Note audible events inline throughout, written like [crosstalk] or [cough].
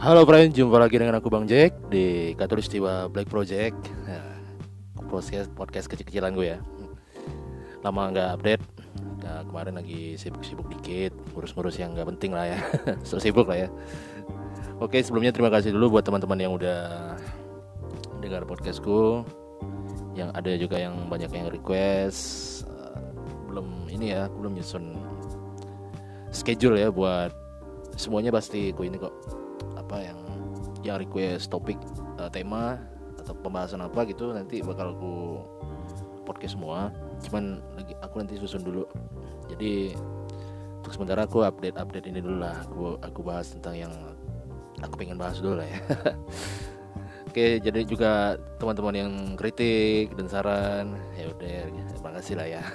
Halo friend, jumpa lagi dengan aku Bang Jack di Katulistiwa Black Project. Nah, podcast, podcast kecil-kecilan gue ya. Lama nggak update. Nah, Kemarin lagi sibuk-sibuk dikit Ngurus-ngurus yang nggak penting lah ya. [laughs] So sibuk lah ya. Oke sebelumnya terima kasih dulu buat teman-teman yang udah dengar podcastku. Yang ada juga yang banyak yang request. Uh, Belum ini ya, belum nyusun schedule ya buat semuanya pasti ku ini kok apa yang yang request topik uh, tema atau pembahasan apa gitu nanti bakal aku podcast semua. Cuman lagi aku nanti susun dulu. Jadi untuk sementara aku update update ini dulu lah. Aku aku bahas tentang yang aku pengen bahas dulu lah ya. [laughs] Oke jadi juga teman-teman yang kritik dan saran ya udah terima kasih lah ya. [laughs]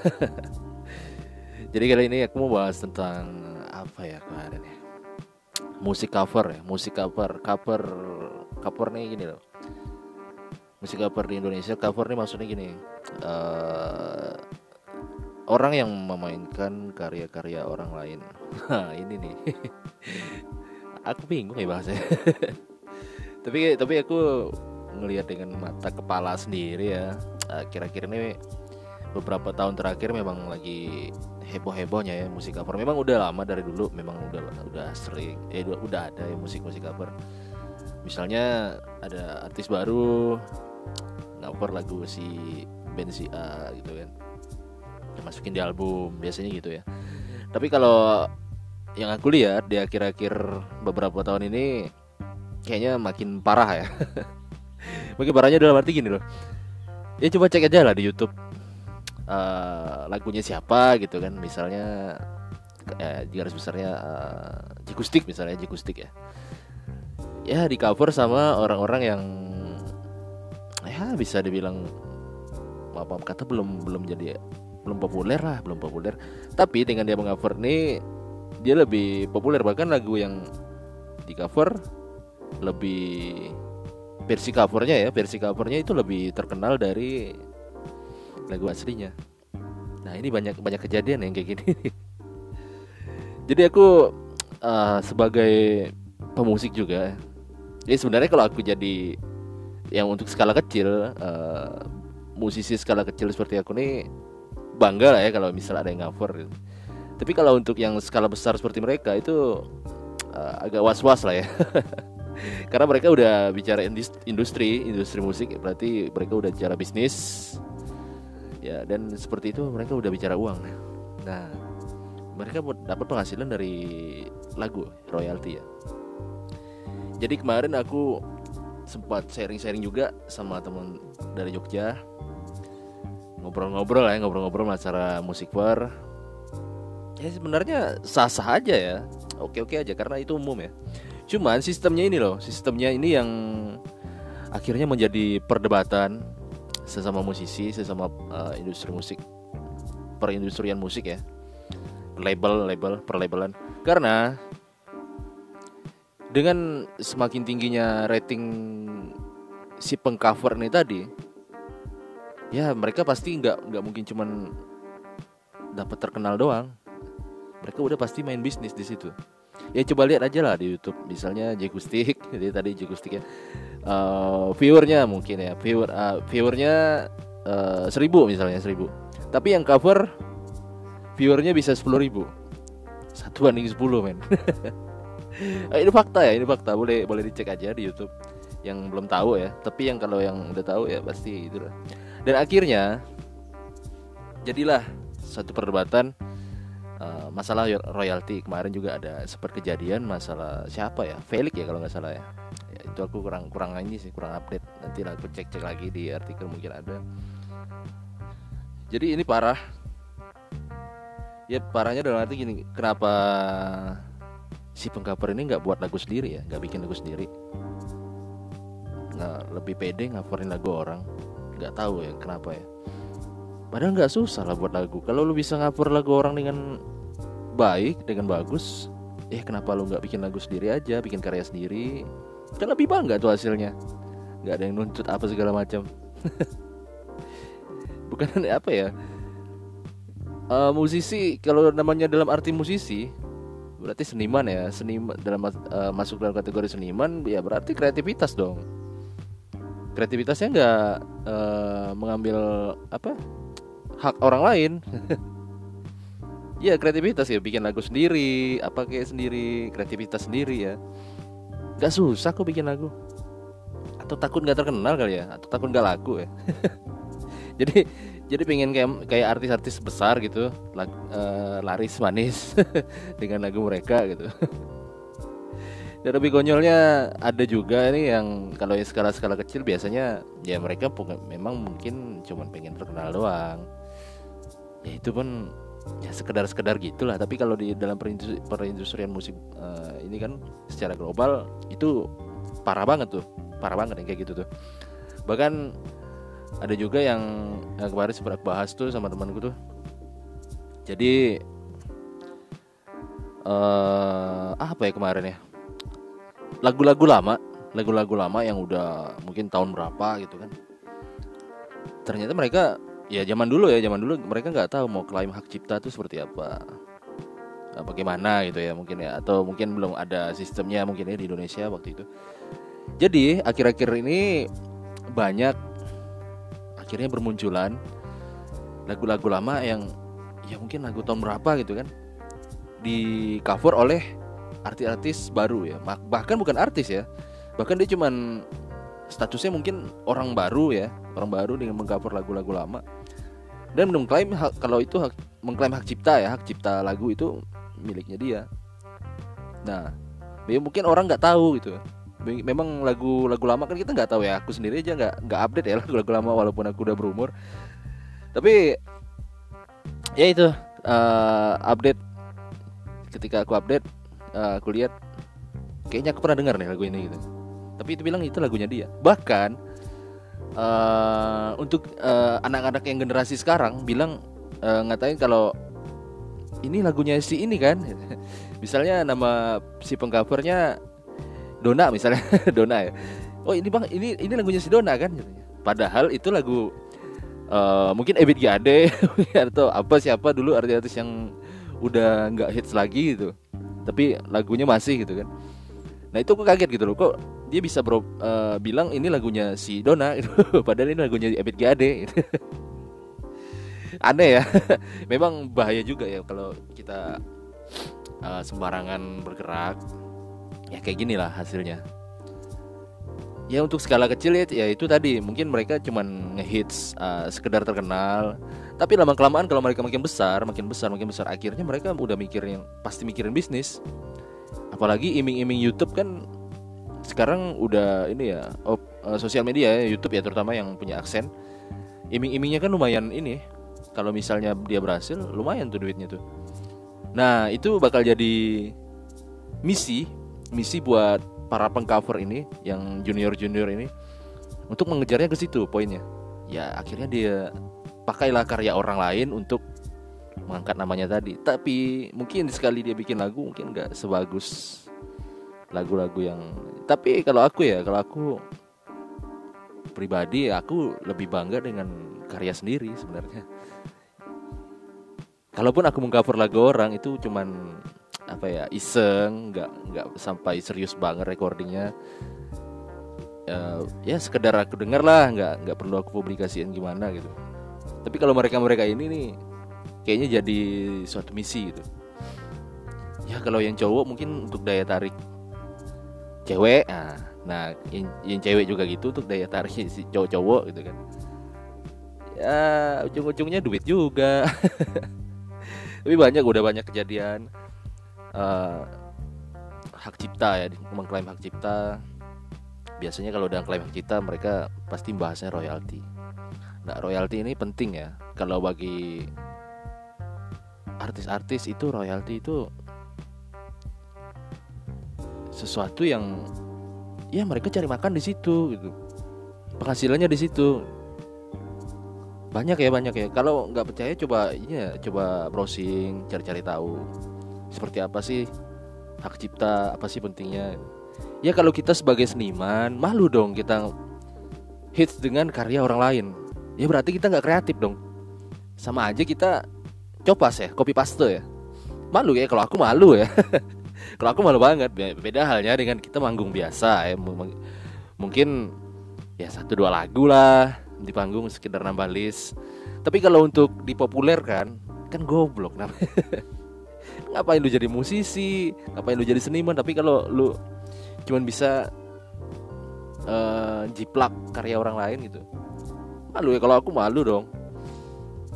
Jadi kali ini aku mau bahas tentang apa ya kemarin ya musik cover ya musik cover cover cover nih gini loh. Musik cover di Indonesia cover nih maksudnya gini uh, orang yang memainkan karya-karya orang lain. [laughs] Nah ini nih. [laughs] Aku bingung ya bahasanya. [laughs] Tapi tapi aku ngelihat dengan mata kepala sendiri ya kira-kira ini beberapa tahun terakhir memang lagi heboh-hebohnya ya musik cover. Memang udah lama dari dulu, memang udah udah sering, eh udah, ada ya musik-musik cover. Misalnya ada artis baru cover lagu si band si A gitu kan, masukin di album biasanya gitu ya. Tapi kalau yang aku lihat di akhir-akhir beberapa tahun ini kayaknya makin parah ya. [laughs] makin parahnya dalam arti gini loh. Ya coba cek aja lah di YouTube uh, lagunya siapa gitu kan misalnya eh, garis besarnya uh, Jikustik misalnya Jikustik ya. Ya di cover sama orang-orang yang ya bisa dibilang apa kata belum belum jadi belum populer lah belum populer. Tapi dengan dia mengover nih dia lebih populer. Bahkan lagu yang di cover lebih versi covernya ya versi covernya itu lebih terkenal dari lagu aslinya. Nah ini banyak banyak kejadian yang kayak gini. [laughs] Jadi aku uh, sebagai pemusik juga jadi sebenarnya kalau aku jadi yang untuk skala kecil uh, musisi skala kecil seperti aku nih bangga lah ya kalau misalnya ada yang cover. Gitu. tapi kalau untuk yang skala besar seperti mereka itu uh, agak was-was lah ya. [laughs] Karena mereka udah bicara industri industri musik berarti mereka udah bicara bisnis ya dan seperti itu mereka udah bicara uang. Nah mereka dapat penghasilan dari lagu royalti ya. Jadi kemarin aku sempat sharing-sharing juga sama teman dari Jogja. Ngobrol-ngobrol ya ngobrol-ngobrol masalah musik bar ya sebenarnya sah-sah aja ya. Oke-oke aja karena itu umum ya. Cuman sistemnya ini loh sistemnya ini yang akhirnya menjadi perdebatan sesama musisi, sesama uh, industri musik, perindustrian musik ya, label, label, perlabelan. Karena dengan semakin tingginya rating si pengcover ini tadi, ya mereka pasti nggak nggak mungkin cuman dapat terkenal doang. Mereka udah pasti main bisnis di situ. Ya coba lihat aja lah di YouTube, misalnya Jekustik, [laughs] jadi tadi Jekustik ya. Uh, viewernya mungkin ya. Viewer uh, viewernya uh, seribu misalnya seribu. Tapi yang cover viewernya bisa sepuluh ribu. Satu banding sepuluh men. [laughs] Ini fakta ya ini fakta. Boleh boleh dicek aja di YouTube. Yang belum tahu ya. Tapi yang kalau yang udah tahu ya pasti itu dan akhirnya jadilah satu perdebatan uh, masalah royalti. Kemarin juga ada seperti kejadian masalah siapa ya? Felix ya kalau nggak salah ya. Itu aku kurang kurang ini sih kurang update. Nanti aku cek cek lagi di artikel mungkin ada. Jadi ini parah. Ya parahnya dalam arti gini kenapa si pengcover ini nggak buat lagu sendiri ya? Nggak bikin lagu sendiri. Nggak lebih pede ngapain lagu orang. Nggak tahu ya kenapa ya padahal nggak susah lah buat lagu. Kalau lu bisa ngaper lagu orang dengan baik dengan bagus eh kenapa lu nggak bikin lagu sendiri aja bikin karya sendiri? Kan lebih bangga tuh hasilnya. Nggak ada yang nuntut apa segala macam. [laughs] Bukan [laughs] apa ya? Uh, musisi kalau namanya dalam arti musisi berarti seniman ya. Seniman dalam uh, masuk dalam kategori seniman ya berarti kreativitas dong. Kreativitasnya nggak uh, mengambil apa hak orang lain. [laughs] Ya kreativitas ya bikin lagu sendiri apa kayak sendiri kreativitas sendiri ya. Gak susah kok bikin lagu. Atau takut nggak terkenal kali ya atau takut nggak laku ya. [laughs] Jadi jadi pengen kayak kayak artis-artis besar gitu lag, uh, laris manis [laughs] dengan lagu mereka gitu. Dan lebih konyolnya ada juga nih yang kalau skala-skala kecil biasanya ya mereka memang mungkin cuman pengen terkenal doang ya itu pun ya sekedar-sekedar gitulah. Tapi kalau di dalam perindustrian musik uh, ini kan secara global itu parah banget tuh. Parah banget yang kayak gitu tuh. Bahkan ada juga yang, yang kemarin sempat bahas tuh sama temanku tuh. Jadi uh, apa ya kemarin ya? Lagu-lagu lama lagu-lagu lama yang udah mungkin tahun berapa gitu kan. Ternyata mereka ya zaman dulu ya zaman dulu mereka nggak tahu mau klaim hak cipta itu seperti apa. Nah, bagaimana gitu ya mungkin ya atau mungkin belum ada sistemnya mungkin ya di Indonesia waktu itu. Jadi akhir-akhir ini banyak akhirnya bermunculan lagu-lagu lama yang ya mungkin lagu tahun berapa gitu kan di cover oleh artis-artis baru ya. Bahkan bukan artis ya bahkan dia cuman statusnya mungkin orang baru ya orang baru dengan mengcover lagu-lagu lama dan mengklaim hak, kalau itu hak, mengklaim hak cipta ya hak cipta lagu itu miliknya dia. Nah ya mungkin orang nggak tahu gitu. Memang lagu lagu lama kan kita nggak tahu ya. Aku sendiri aja nggak nggak update ya [laughs] lagu-lagu lama walaupun aku udah berumur. Tapi ya itu uh, update. Ketika aku update uh, aku lihat kayaknya aku pernah dengar nih lagu ini gitu. Tapi itu bilang itu lagunya dia. Bahkan uh, untuk uh, anak-anak yang generasi sekarang bilang uh, ngatain kalau ini lagunya si ini kan. [laughs] Misalnya nama si pengcovernya Dona misalnya. [laughs] Dona ya. Oh ini bang ini ini lagunya si Dona kan? Padahal itu lagu uh, mungkin Ebit Gade [laughs] atau apa siapa dulu artis-artis yang udah nggak hits lagi gitu. Tapi lagunya masih gitu kan. Nah itu aku kaget gitu loh. Kok dia bisa bro uh, bilang ini lagunya si Dona gitu. [laughs] padahal ini lagunya Ebit Gade gitu. [laughs] aneh ya. [laughs] Memang bahaya juga ya kalau kita uh, sembarangan bergerak. Ya kayak gini lah hasilnya. Ya untuk skala kecil ya, ya itu tadi. Mungkin mereka cuman ngehits uh, sekedar terkenal. Tapi lama kelamaan kalau mereka makin besar makin besar makin besar akhirnya mereka udah mikirin pasti mikirin bisnis. Apalagi iming-iming YouTube kan sekarang udah ini ya oh, uh, sosial media ya YouTube ya terutama yang punya aksen. Iming-imingnya kan lumayan ini kalau misalnya dia berhasil lumayan tuh duitnya tuh. Nah itu bakal jadi misi misi buat para pengcover ini yang junior junior ini untuk mengejarnya ke situ poinnya. Ya akhirnya dia pakailah karya orang lain untuk mengangkat namanya tadi. Tapi mungkin sekali dia bikin lagu mungkin nggak sebagus lagu-lagu yang tapi kalau aku ya kalau aku pribadi aku lebih bangga dengan karya sendiri sebenarnya. Kalaupun aku mengcover lagu orang itu cuman apa ya iseng nggak nggak sampai serius banget recordingnya. Uh, ya sekedar aku denger lah nggak nggak perlu aku publikasiin gimana gitu. Tapi kalau mereka mereka ini nih kayaknya jadi suatu misi gitu. Ya kalau yang cowok mungkin untuk daya tarik cewek nah, nah yang, yang cewek juga gitu untuk daya tarik si cowok-cowok gitu kan. Ya ujung-ujungnya duit juga. [laughs] Tapi banyak udah banyak kejadian uh, hak cipta ya mengklaim hak cipta. Biasanya kalau udah klaim hak cipta mereka pasti bahasnya royalti. Nah royalti ini penting ya. Kalau bagi artis-artis itu royalti itu sesuatu yang ya mereka cari makan di situ gitu. Penghasilannya di situ. Banyak ya banyak ya. Kalau nggak percaya coba ya coba browsing cari-cari tahu. Seperti apa sih hak cipta apa sih pentingnya? Ya kalau kita sebagai seniman malu dong kita hits dengan karya orang lain. Ya berarti kita nggak kreatif dong. Sama aja kita copas ya copy paste ya. Malu ya kalau aku malu ya [laughs] kalau aku malu banget. Beda halnya dengan kita manggung biasa ya. Mungkin ya satu dua lagu lah di panggung sekedar nambah list. Tapi kalau untuk dipopulerkan kan goblok namanya. [laughs] Ngapain lu jadi musisi? Ngapain lu jadi seniman? Tapi kalau lu cuman bisa uh, jiplak karya orang lain gitu malu ya. Kalau aku malu dong.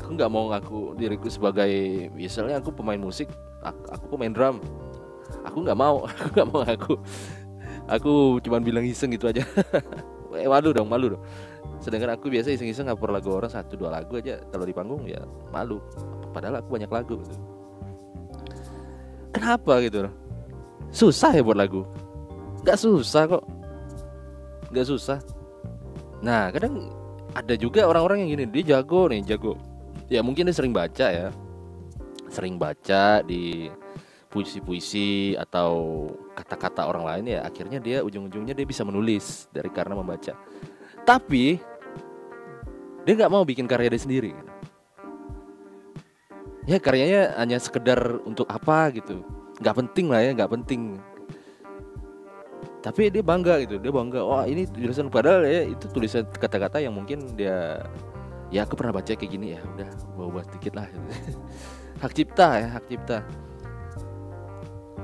Aku nggak mau ngaku diriku sebagai misalnya aku pemain musik aku, aku pemain drum aku nggak mau [laughs] aku nggak mau aku aku cuman bilang iseng gitu aja. [laughs] Eh, malu dong malu dong. Sedangkan aku biasa iseng-iseng ngapur lagu orang satu dua lagu aja. Kalau di panggung ya malu. Padahal aku banyak lagu gitu. kenapa gitu susah ya buat lagu. Nggak susah kok. Nggak susah. Nah kadang ada juga orang-orang yang gini dia jago nih jago. Ya mungkin dia sering baca ya. Sering baca di puisi-puisi atau kata-kata orang lain ya akhirnya dia ujung-ujungnya dia bisa menulis dari karena membaca. Tapi dia nggak mau bikin karya dia sendiri. Ya karyanya hanya sekedar untuk apa gitu. Nggak penting lah ya nggak penting. Tapi dia bangga gitu dia bangga wah ini tulisan. Padahal ya itu tulisan kata-kata yang mungkin dia ya aku pernah baca kayak gini ya udah bawa dikit lah. [laughs] Hak cipta ya hak cipta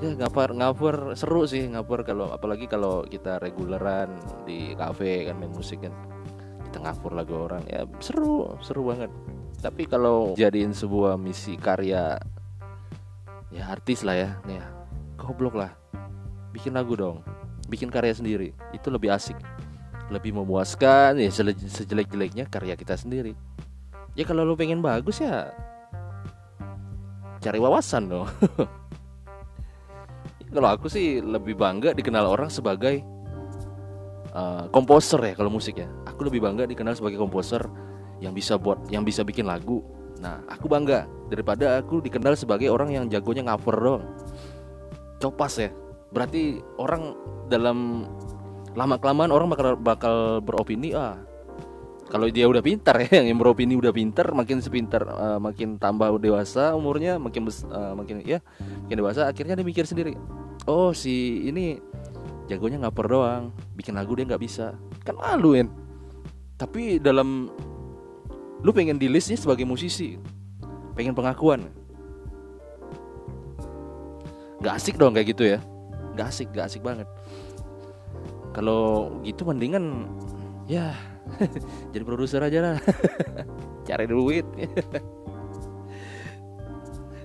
ya ngapar ngapur seru sih ngapur kalau apalagi kalau kita reguleran di kafe kan main musik kan. Kita ngapur lagu orang ya seru seru banget. Tapi kalau jadiin sebuah misi karya ya artis lah ya ya goblok lah. Bikin lagu dong bikin karya sendiri itu lebih asik. Lebih memuaskan ya sejelek-jeleknya karya kita sendiri. Ya kalau lu pengen bagus ya cari wawasan dong [laughs] kalau aku sih lebih bangga dikenal orang sebagai uh, komposer ya kalau musik ya. Aku lebih bangga dikenal sebagai komposer yang bisa buat yang bisa bikin lagu. Nah, aku bangga daripada aku dikenal sebagai orang yang jagonya cover dong. Copas ya. Berarti orang dalam lama kelamaan orang bakal bakal beropini ah kalau dia udah pintar ya [laughs] yang beropini udah pintar makin sepintar uh, makin tambah dewasa umurnya makin uh, makin ya makin dewasa akhirnya dia mikir sendiri oh si ini jagonya ngaper doang. Bikin lagu dia nggak bisa. Kan malu kan tapi dalam lu pengen di listnya sebagai musisi pengen pengakuan. Nggak asik dong kayak gitu ya. Nggak asik nggak asik banget. Kalau gitu mendingan ya [laughs] jadi produser aja lah. [laughs] Cari duit. [laughs]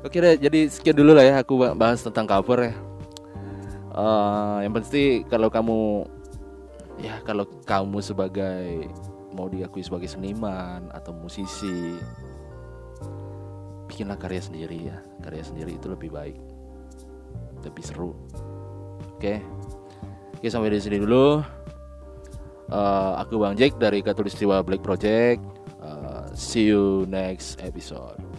Oke deh jadi sekian dulu lah ya aku bahas tentang cover ya uh, yang pasti kalau kamu ya kalau kamu sebagai mau diakui sebagai seniman atau musisi bikinlah karya sendiri ya. Karya sendiri itu lebih baik. Lebih seru. Oke? Oke sampai di sini dulu. Uh, aku Bang Jack dari Katulistiwa Black Project. Uh, see you next episode